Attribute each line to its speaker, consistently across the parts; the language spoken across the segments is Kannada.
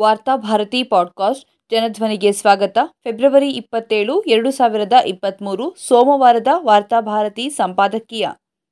Speaker 1: ವಾರ್ತಾಭಾರತಿ ಪಾಡ್ಕಾಸ್ಟ್ ಜನಧ್ವನಿಗೆ ಸ್ವಾಗತ. ಫೆಬ್ರವರಿ ಇಪ್ಪತ್ತೇಳು, ಎರಡು ಸಾವಿರದ ಇಪ್ಪತ್ತ್ಮೂರು ಸೋಮವಾರದ ವಾರ್ತಾಭಾರತಿ ಸಂಪಾದಕೀಯ.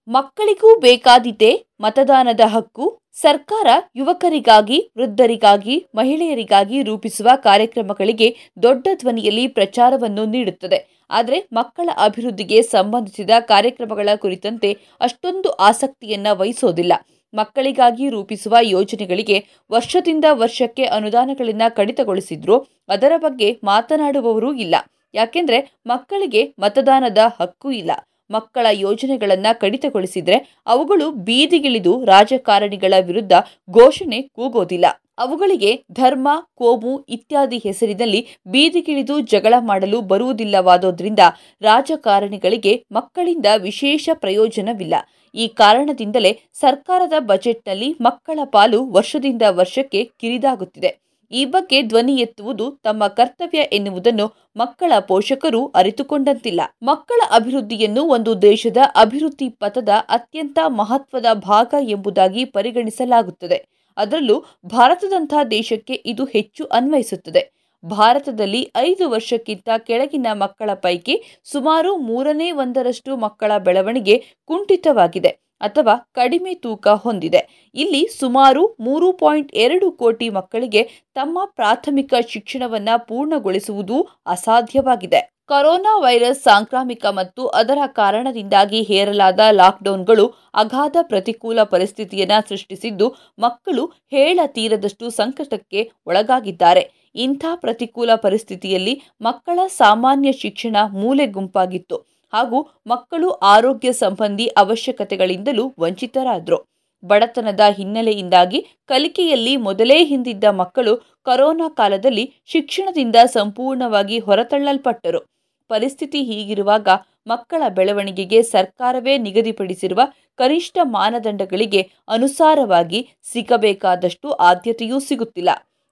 Speaker 1: ಮಕ್ಕಳಿಗೂ ಬೇಕಾದಿದೆ ಮತದಾನದ ಹಕ್ಕು. ಸರ್ಕಾರ ಯುವಕರಿಗಾಗಿ, ವೃದ್ಧರಿಗಾಗಿ, ಮಹಿಳೆಯರಿಗಾಗಿ ರೂಪಿಸುವ ಕಾರ್ಯಕ್ರಮಗಳಿಗೆ ದೊಡ್ಡ ಧ್ವನಿಯಲ್ಲಿ ಪ್ರಚಾರವನ್ನು ನೀಡುತ್ತದೆ. ಆದರೆ ಮಕ್ಕಳ ಅಭಿವೃದ್ಧಿಗೆ ಸಂಬಂಧಿಸಿದ ಕಾರ್ಯಕ್ರಮಗಳ ಕುರಿತಂತೆ ಅಷ್ಟೊಂದು ಆಸಕ್ತಿಯನ್ನ ವಹಿಸೋದಿಲ್ಲ. ಮಕ್ಕಳಿಗಾಗಿ ರೂಪಿಸುವ ಯೋಜನೆಗಳಿಗೆ ವರ್ಷದಿಂದ ವರ್ಷಕ್ಕೆ ಅನುದಾನಗಳನ್ನು ಕಡಿತಗೊಳಿಸಿದ್ರು. ಅದರ ಬಗ್ಗೆ ಮಾತನಾಡುವವರೂ ಇಲ್ಲ. ಯಾಕೆಂದ್ರೆ ಮಕ್ಕಳಿಗೆ ಮತದಾನದ ಹಕ್ಕು ಇಲ್ಲ. ಮಕ್ಕಳ ಯೋಜನೆಗಳನ್ನು ಕಡಿತಗೊಳಿಸಿದ್ರೆ ಅವುಗಳು ಬೀದಿಗಿಳಿದು ರಾಜಕಾರಣಿಗಳ ವಿರುದ್ಧ ಘೋಷಣೆ ಕೂಗೋದಿಲ್ಲ. ಅವುಗಳಿಗೆ ಧರ್ಮ, ಕೋಮು ಇತ್ಯಾದಿ ಹೆಸರಿನಲ್ಲಿ ಬೀದಿಗಿಳಿದು ಜಗಳ ಮಾಡಲು ಬರುವುದಿಲ್ಲವಾದೋದ್ರಿಂದ ರಾಜಕಾರಣಿಗಳಿಗೆ ಮಕ್ಕಳಿಂದ ವಿಶೇಷ ಪ್ರಯೋಜನವಿಲ್ಲ. ಈ ಕಾರಣದಿಂದಲೇ ಸರ್ಕಾರದ ಬಜೆಟ್ನಲ್ಲಿ ಮಕ್ಕಳ ಪಾಲು ವರ್ಷದಿಂದ ವರ್ಷಕ್ಕೆ ಕಿರಿದಾಗುತ್ತಿದೆ. ಈ ಬಗ್ಗೆ ಧ್ವನಿ ಎತ್ತುವುದು ತಮ್ಮ ಕರ್ತವ್ಯ ಎನ್ನುವುದನ್ನು ಮಕ್ಕಳ ಪೋಷಕರು ಅರಿತುಕೊಂಡಂತಿಲ್ಲ. ಮಕ್ಕಳ ಅಭಿವೃದ್ಧಿಯನ್ನು ಒಂದು ದೇಶದ ಅಭಿವೃದ್ಧಿ ಪಥದ ಅತ್ಯಂತ ಮಹತ್ವದ ಭಾಗ ಎಂಬುದಾಗಿ ಪರಿಗಣಿಸಲಾಗುತ್ತದೆ. ಅದರಲ್ಲೂ ಭಾರತದಂಥ ದೇಶಕ್ಕೆ ಇದು ಹೆಚ್ಚು ಅನ್ವಯಿಸುತ್ತದೆ. ಭಾರತದಲ್ಲಿ ಐದು ವರ್ಷಕ್ಕಿಂತ ಕೆಳಗಿನ ಮಕ್ಕಳ ಪೈಕಿ ಸುಮಾರು ಮೂರನೇ ಒಂದರಷ್ಟು ಮಕ್ಕಳ ಬೆಳವಣಿಗೆ ಕುಂಠಿತವಾಗಿದೆ ಅಥವಾ ಕಡಿಮೆ ತೂಕ ಹೊಂದಿದೆ. ಇಲ್ಲಿ ಸುಮಾರು ಮೂರು ಪಾಯಿಂಟ್ ಎರಡು ಕೋಟಿ ಮಕ್ಕಳಿಗೆ ತಮ್ಮ ಪ್ರಾಥಮಿಕ ಶಿಕ್ಷಣವನ್ನು ಪೂರ್ಣಗೊಳಿಸುವುದು ಅಸಾಧ್ಯವಾಗಿದೆ. ಕೊರೋನಾ ವೈರಸ್ ಸಾಂಕ್ರಾಮಿಕ ಮತ್ತು ಅದರ ಕಾರಣದಿಂದಾಗಿ ಹೇರಲಾದ ಲಾಕ್ಡೌನ್ಗಳು ಅಗಾಧ ಪ್ರತಿಕೂಲ ಪರಿಸ್ಥಿತಿಯನ್ನು ಸೃಷ್ಟಿಸಿದ್ದು, ಮಕ್ಕಳು ಹೇಳ ತೀರದಷ್ಟು ಸಂಕಟಕ್ಕೆ ಒಳಗಾಗಿದ್ದಾರೆ. ಇಂಥ ಪ್ರತಿಕೂಲ ಪರಿಸ್ಥಿತಿಯಲ್ಲಿ ಮಕ್ಕಳ ಸಾಮಾನ್ಯ ಶಿಕ್ಷಣ ಮೂಲೆ ಗುಂಪಾಗಿತ್ತು. ಹಾಗೂ ಮಕ್ಕಳು ಆರೋಗ್ಯ ಸಂಬಂಧಿ ಅವಶ್ಯಕತೆಗಳಿಂದಲೂ ವಂಚಿತರಾದರು. ಬಡತನದ ಹಿನ್ನೆಲೆಯಿಂದಾಗಿ ಕಲಿಕೆಯಲ್ಲಿ ಮೊದಲೇ ಹಿಂದಿದ್ದ ಮಕ್ಕಳು ಕೊರೋನಾ ಕಾಲದಲ್ಲಿ ಶಿಕ್ಷಣದಿಂದ ಸಂಪೂರ್ಣವಾಗಿ ಹೊರತಳ್ಳಲ್ಪಟ್ಟರು. ಪರಿಸ್ಥಿತಿ ಹೀಗಿರುವಾಗ ಮಕ್ಕಳ ಬೆಳವಣಿಗೆಗೆ ಸರ್ಕಾರವೇ ನಿಗದಿಪಡಿಸಿರುವ ಕನಿಷ್ಠ ಮಾನದಂಡಗಳಿಗೆ ಅನುಸಾರವಾಗಿ ಸಿಗಬೇಕಾದಷ್ಟು ಆದ್ಯತೆಯೂ ಸಿಗುತ್ತಿಲ್ಲ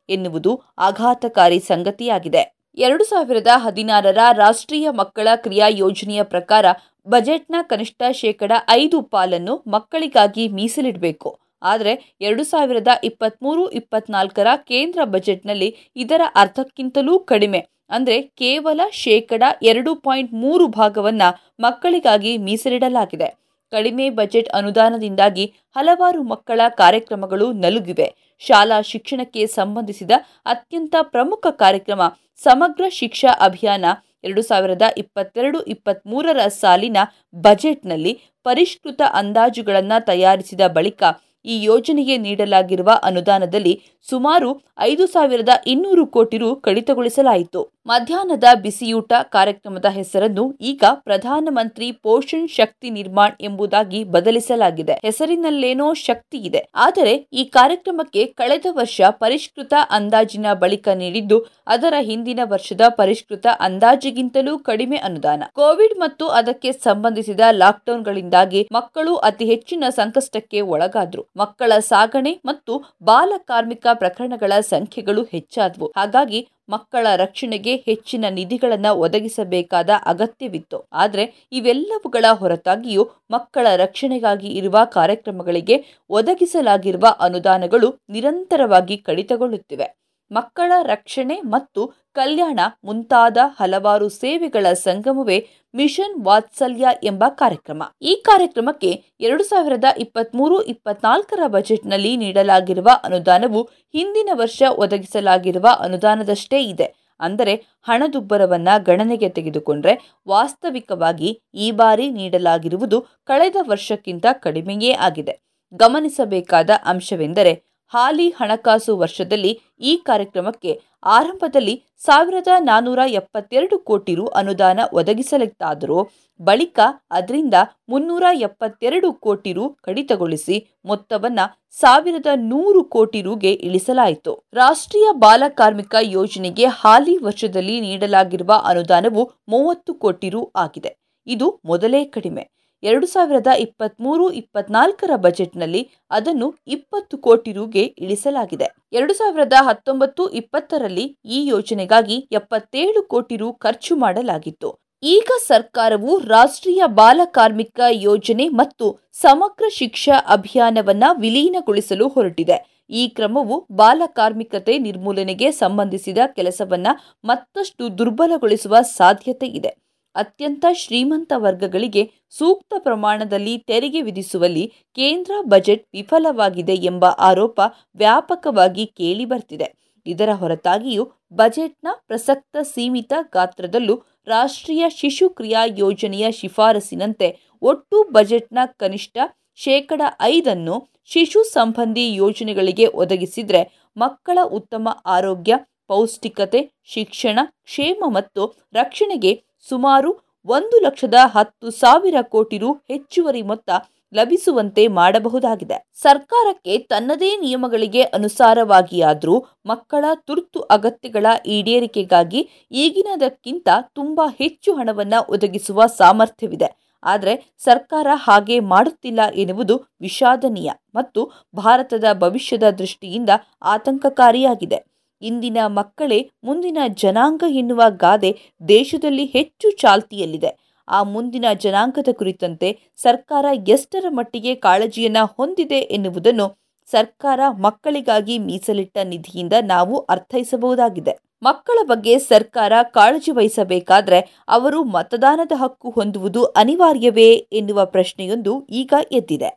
Speaker 1: ಎನ್ನುವುದು ಆಘಾತಕಾರಿ ಸಂಗತಿಯಾಗಿದೆ. ಎರಡು ಸಾವಿರದ ಹದಿನಾರರ ರಾಷ್ಟ್ರೀಯ ಮಕ್ಕಳ ಕ್ರಿಯಾ ಯೋಜನೆಯ ಪ್ರಕಾರ ಬಜೆಟ್ನ ಕನಿಷ್ಠ ಶೇಕಡ ಐದು ಪಾಲನ್ನು ಮಕ್ಕಳಿಗಾಗಿ ಮೀಸಲಿಡಬೇಕು. ಆದರೆ ಎರಡು ಸಾವಿರದ ಇಪ್ಪತ್ತ್ಮೂರು ಇಪ್ಪತ್ನಾಲ್ಕರ ಕೇಂದ್ರ ಬಜೆಟ್ನಲ್ಲಿ ಇದರ ಅರ್ಧಕ್ಕಿಂತಲೂ ಕಡಿಮೆ. ಅಂದರೆ ಕೇವಲ ಶೇಕಡ ಎರಡು ಪಾಯಿಂಟ್ ಮೂರು ಭಾಗವನ್ನು ಮಕ್ಕಳಿಗಾಗಿ ಮೀಸಲಿಡಲಾಗಿದೆ. ಕಡಿಮೆ ಬಜೆಟ್ ಅನುದಾನದಿಂದಾಗಿ ಹಲವಾರು ಮಕ್ಕಳ ಕಾರ್ಯಕ್ರಮಗಳು ನಲುಗಿವೆ. ಶಾಲಾ ಶಿಕ್ಷಣಕ್ಕೆ ಸಂಬಂಧಿಸಿದ ಅತ್ಯಂತ ಪ್ರಮುಖ ಕಾರ್ಯಕ್ರಮ ಸಮಗ್ರ ಶಿಕ್ಷಾ ಅಭಿಯಾನ ಎರಡು ಸಾವಿರದ ಇಪ್ಪತ್ತೆರಡು ಇಪ್ಪತ್ತ್ಮೂರರ ಸಾಲಿನ ಬಜೆಟ್ನಲ್ಲಿ ಪರಿಷ್ಕೃತ ಅಂದಾಜುಗಳನ್ನು ತಯಾರಿಸಿದ ಬಳಿಕ ಈ ಯೋಜನೆಗೆ ನೀಡಲಾಗಿರುವ ಅನುದಾನದಲ್ಲಿ ಸುಮಾರು ಐದು ಸಾವಿರದ ಇನ್ನೂರು ಕೋಟಿ ರು ಕಡಿತಗೊಳಿಸಲಾಯಿತು. ಮಧ್ಯಾಹ್ನದ ಬಿಸಿಯೂಟ ಕಾರ್ಯಕ್ರಮದ ಹೆಸರನ್ನು ಈಗ ಪ್ರಧಾನಮಂತ್ರಿ ಪೋಷಣ್ ಶಕ್ತಿ ನಿರ್ಮಾಣ್ ಎಂಬುದಾಗಿ ಬದಲಿಸಲಾಗಿದೆ. ಹೆಸರಿನಲ್ಲೇನೋ ಶಕ್ತಿ ಇದೆ. ಆದರೆ ಈ ಕಾರ್ಯಕ್ರಮಕ್ಕೆ ಕಳೆದ ವರ್ಷ ಪರಿಷ್ಕೃತ ಅಂದಾಜಿನ ಬಳಿಕ ನೀಡಿದ್ದು ಅದರ ಹಿಂದಿನ ವರ್ಷದ ಪರಿಷ್ಕೃತ ಅಂದಾಜಿಗಿಂತಲೂ ಕಡಿಮೆ ಅನುದಾನ. ಕೋವಿಡ್ ಮತ್ತು ಅದಕ್ಕೆ ಸಂಬಂಧಿಸಿದ ಲಾಕ್ಡೌನ್ಗಳಿಂದಾಗಿ ಮಕ್ಕಳು ಅತಿ ಹೆಚ್ಚಿನ ಸಂಕಷ್ಟಕ್ಕೆ ಒಳಗಾದ್ರು. ಮಕ್ಕಳ ಸಾಗಣೆ ಮತ್ತು ಬಾಲ ಕಾರ್ಮಿಕ ಪ್ರಕರಣಗಳ ಸಂಖ್ಯೆಗಳು ಹೆಚ್ಚಾದವು. ಹಾಗಾಗಿ ಮಕ್ಕಳ ರಕ್ಷಣೆಗೆ ಹೆಚ್ಚಿನ ನಿಧಿಗಳನ್ನು ಒದಗಿಸಬೇಕಾದ ಅಗತ್ಯವಿತ್ತು. ಆದರೆ ಇವೆಲ್ಲವುಗಳ ಹೊರತಾಗಿಯೂ ಮಕ್ಕಳ ರಕ್ಷಣೆಗಾಗಿ ಇರುವ ಕಾರ್ಯಕ್ರಮಗಳಿಗೆ ಒದಗಿಸಲಾಗಿರುವ ಅನುದಾನಗಳು ನಿರಂತರವಾಗಿ ಕಡಿತಗೊಳ್ಳುತ್ತಿವೆ. ಮಕ್ಕಳ ರಕ್ಷಣೆ ಮತ್ತು ಕಲ್ಯಾಣ ಮುಂತಾದ ಹಲವಾರು ಸೇವೆಗಳ ಸಂಗಮವೇ ಮಿಷನ್ ವಾತ್ಸಲ್ಯ ಎಂಬ ಕಾರ್ಯಕ್ರಮ. ಈ ಕಾರ್ಯಕ್ರಮಕ್ಕೆ ಎರಡು ಸಾವಿರದ ಇಪ್ಪತ್ತ್ಮೂರು ಇಪ್ಪತ್ನಾಲ್ಕರ ಬಜೆಟ್ನಲ್ಲಿ ನೀಡಲಾಗಿರುವ ಅನುದಾನವು ಹಿಂದಿನ ವರ್ಷ ಒದಗಿಸಲಾಗಿರುವ ಅನುದಾನದಷ್ಟೇ ಇದೆ. ಅಂದರೆ ಹಣದುಬ್ಬರವನ್ನು ಗಣನೆಗೆ ತೆಗೆದುಕೊಂಡರೆ ವಾಸ್ತವಿಕವಾಗಿ ಈ ಬಾರಿ ನೀಡಲಾಗಿರುವುದು ಕಳೆದ ವರ್ಷಕ್ಕಿಂತ ಕಡಿಮೆಯೇ ಆಗಿದೆ. ಗಮನಿಸಬೇಕಾದ ಅಂಶವೆಂದರೆ ಹಾಲಿ ಹಣಕಾಸು ವರ್ಷದಲ್ಲಿ ಈ ಕಾರ್ಯಕ್ರಮಕ್ಕೆ ಆರಂಭದಲ್ಲಿ ಸಾವಿರದ ನಾನ್ನೂರ ಎಪ್ಪತ್ತೆರಡು ಕೋಟಿ ರು ಅನುದಾನ ಒದಗಿಸಲಿತ್ತಾದರೂ ಬಳಿಕ ಅದರಿಂದ ಮುನ್ನೂರ ಎಪ್ಪತ್ತೆರಡು ಕೋಟಿ ರು ಕಡಿತಗೊಳಿಸಿ ಮೊತ್ತವನ್ನು ಸಾವಿರದ ನೂರು ಕೋಟಿ ರುಗೆ ಇಳಿಸಲಾಯಿತು. ರಾಷ್ಟ್ರೀಯ ಬಾಲ ಕಾರ್ಮಿಕ ಯೋಜನೆಗೆ ಹಾಲಿ ವರ್ಷದಲ್ಲಿ ನೀಡಲಾಗಿರುವ ಅನುದಾನವು ಮೂವತ್ತು ಕೋಟಿ ರು ಆಗಿದೆ. ಇದು ಮೊದಲೇ ಕಡಿಮೆ. ಎರಡು ಸಾವಿರದ ಇಪ್ಪತ್ತ್ಮೂರು ಇಪ್ಪತ್ನಾಲ್ಕರ ಬಜೆಟ್ನಲ್ಲಿ ಅದನ್ನು ಇಪ್ಪತ್ತು ಕೋಟಿ ರುಗೆ ಇಳಿಸಲಾಗಿದೆ. ಎರಡು ಸಾವಿರದ ಹತ್ತೊಂಬತ್ತು ಇಪ್ಪತ್ತರಲ್ಲಿ ಈ ಯೋಜನೆಗಾಗಿ ಎಪ್ಪತ್ತೇಳು ಕೋಟಿ ರು ಖರ್ಚು ಮಾಡಲಾಗಿತ್ತು. ಈಗ ಸರ್ಕಾರವು ರಾಷ್ಟ್ರೀಯ ಬಾಲ ಕಾರ್ಮಿಕ ಯೋಜನೆ ಮತ್ತು ಸಮಗ್ರ ಶಿಕ್ಷಾ ಅಭಿಯಾನವನ್ನ ವಿಲೀನಗೊಳಿಸಲು ಹೊರಟಿದೆ. ಈ ಕ್ರಮವು ಬಾಲ ಕಾರ್ಮಿಕತೆ ನಿರ್ಮೂಲನೆಗೆ ಸಂಬಂಧಿಸಿದ ಕೆಲಸವನ್ನ ಮತ್ತಷ್ಟು ದುರ್ಬಲಗೊಳಿಸುವ ಸಾಧ್ಯತೆ ಇದೆ. ಅತ್ಯಂತ ಶ್ರೀಮಂತ ವರ್ಗಗಳಿಗೆ ಸೂಕ್ತ ಪ್ರಮಾಣದಲ್ಲಿ ತೆರಿಗೆ ವಿಧಿಸುವಲ್ಲಿ ಕೇಂದ್ರ ಬಜೆಟ್ ವಿಫಲವಾಗಿದೆ ಎಂಬ ಆರೋಪ ವ್ಯಾಪಕವಾಗಿ ಕೇಳಿಬರ್ತಿದೆ. ಇದರ ಹೊರತಾಗಿಯೂ ಬಜೆಟ್ನ ಪ್ರಸಕ್ತ ಸೀಮಿತ ಗಾತ್ರದಲ್ಲೂ ರಾಷ್ಟ್ರೀಯ ಶಿಶು ಕ್ರಿಯಾ ಯೋಜನೆಯ ಶಿಫಾರಸಿನಂತೆ ಒಟ್ಟು ಬಜೆಟ್ನ ಕನಿಷ್ಠ ಶೇಕಡ ಐದನ್ನು ಶಿಶು ಸಂಬಂಧಿ ಯೋಜನೆಗಳಿಗೆ ಒದಗಿಸಿದರೆ ಮಕ್ಕಳ ಉತ್ತಮ ಆರೋಗ್ಯ, ಪೌಷ್ಟಿಕತೆ, ಶಿಕ್ಷಣ, ಕ್ಷೇಮ ಮತ್ತು ರಕ್ಷಣೆಗೆ ಸುಮಾರು ಒಂದು ಲಕ್ಷದ ಹತ್ತು ಸಾವಿರ ಕೋಟಿ ರು ಹೆಚ್ಚುವರಿ ಮೊತ್ತ ಲಭಿಸುವಂತೆ ಮಾಡಬಹುದಾಗಿದೆ. ಸರ್ಕಾರಕ್ಕೆ ತನ್ನದೇ ನಿಯಮಗಳಿಗೆ ಅನುಸಾರವಾಗಿಯಾದರೂ ಮಕ್ಕಳ ತುರ್ತು ಅಗತ್ಯಗಳ ಈಡೇರಿಕೆಗಾಗಿ ಈಗಿನದಕ್ಕಿಂತ ತುಂಬಾ ಹೆಚ್ಚು ಹಣವನ್ನು ಒದಗಿಸುವ ಸಾಮರ್ಥ್ಯವಿದೆ. ಆದರೆ ಸರ್ಕಾರ ಹಾಗೆ ಮಾಡುತ್ತಿಲ್ಲ ಎನ್ನುವುದು ವಿಷಾದನೀಯ ಮತ್ತು ಭಾರತದ ಭವಿಷ್ಯದ ದೃಷ್ಟಿಯಿಂದ ಆತಂಕಕಾರಿಯಾಗಿದೆ. ಇಂದಿನ ಮಕ್ಕಳೇ ಮುಂದಿನ ಜನಾಂಗ ಎನ್ನುವ ಗಾದೆ ದೇಶದಲ್ಲಿ ಹೆಚ್ಚು ಚಾಲ್ತಿಯಲ್ಲಿದೆ. ಆ ಮುಂದಿನ ಜನಾಂಗದ ಕುರಿತಂತೆ ಸರ್ಕಾರ ಎಷ್ಟರ ಮಟ್ಟಿಗೆ ಕಾಳಜಿಯನ್ನು ಹೊಂದಿದೆ ಎನ್ನುವುದನ್ನು ಸರ್ಕಾರ ಮಕ್ಕಳಿಗಾಗಿ ಮೀಸಲಿಟ್ಟ ನಿಧಿಯಿಂದ ನಾವು ಅರ್ಥೈಸಬಹುದಾಗಿದೆ. ಮಕ್ಕಳ ಬಗ್ಗೆ ಸರ್ಕಾರ ಕಾಳಜಿ ವಹಿಸಬೇಕಾದ್ರೆ ಅವರು ಮತದಾನದ ಹಕ್ಕು ಹೊಂದುವುದು ಅನಿವಾರ್ಯವೇ ಎನ್ನುವ ಪ್ರಶ್ನೆಯೊಂದು ಈಗ ಎದ್ದಿದೆ.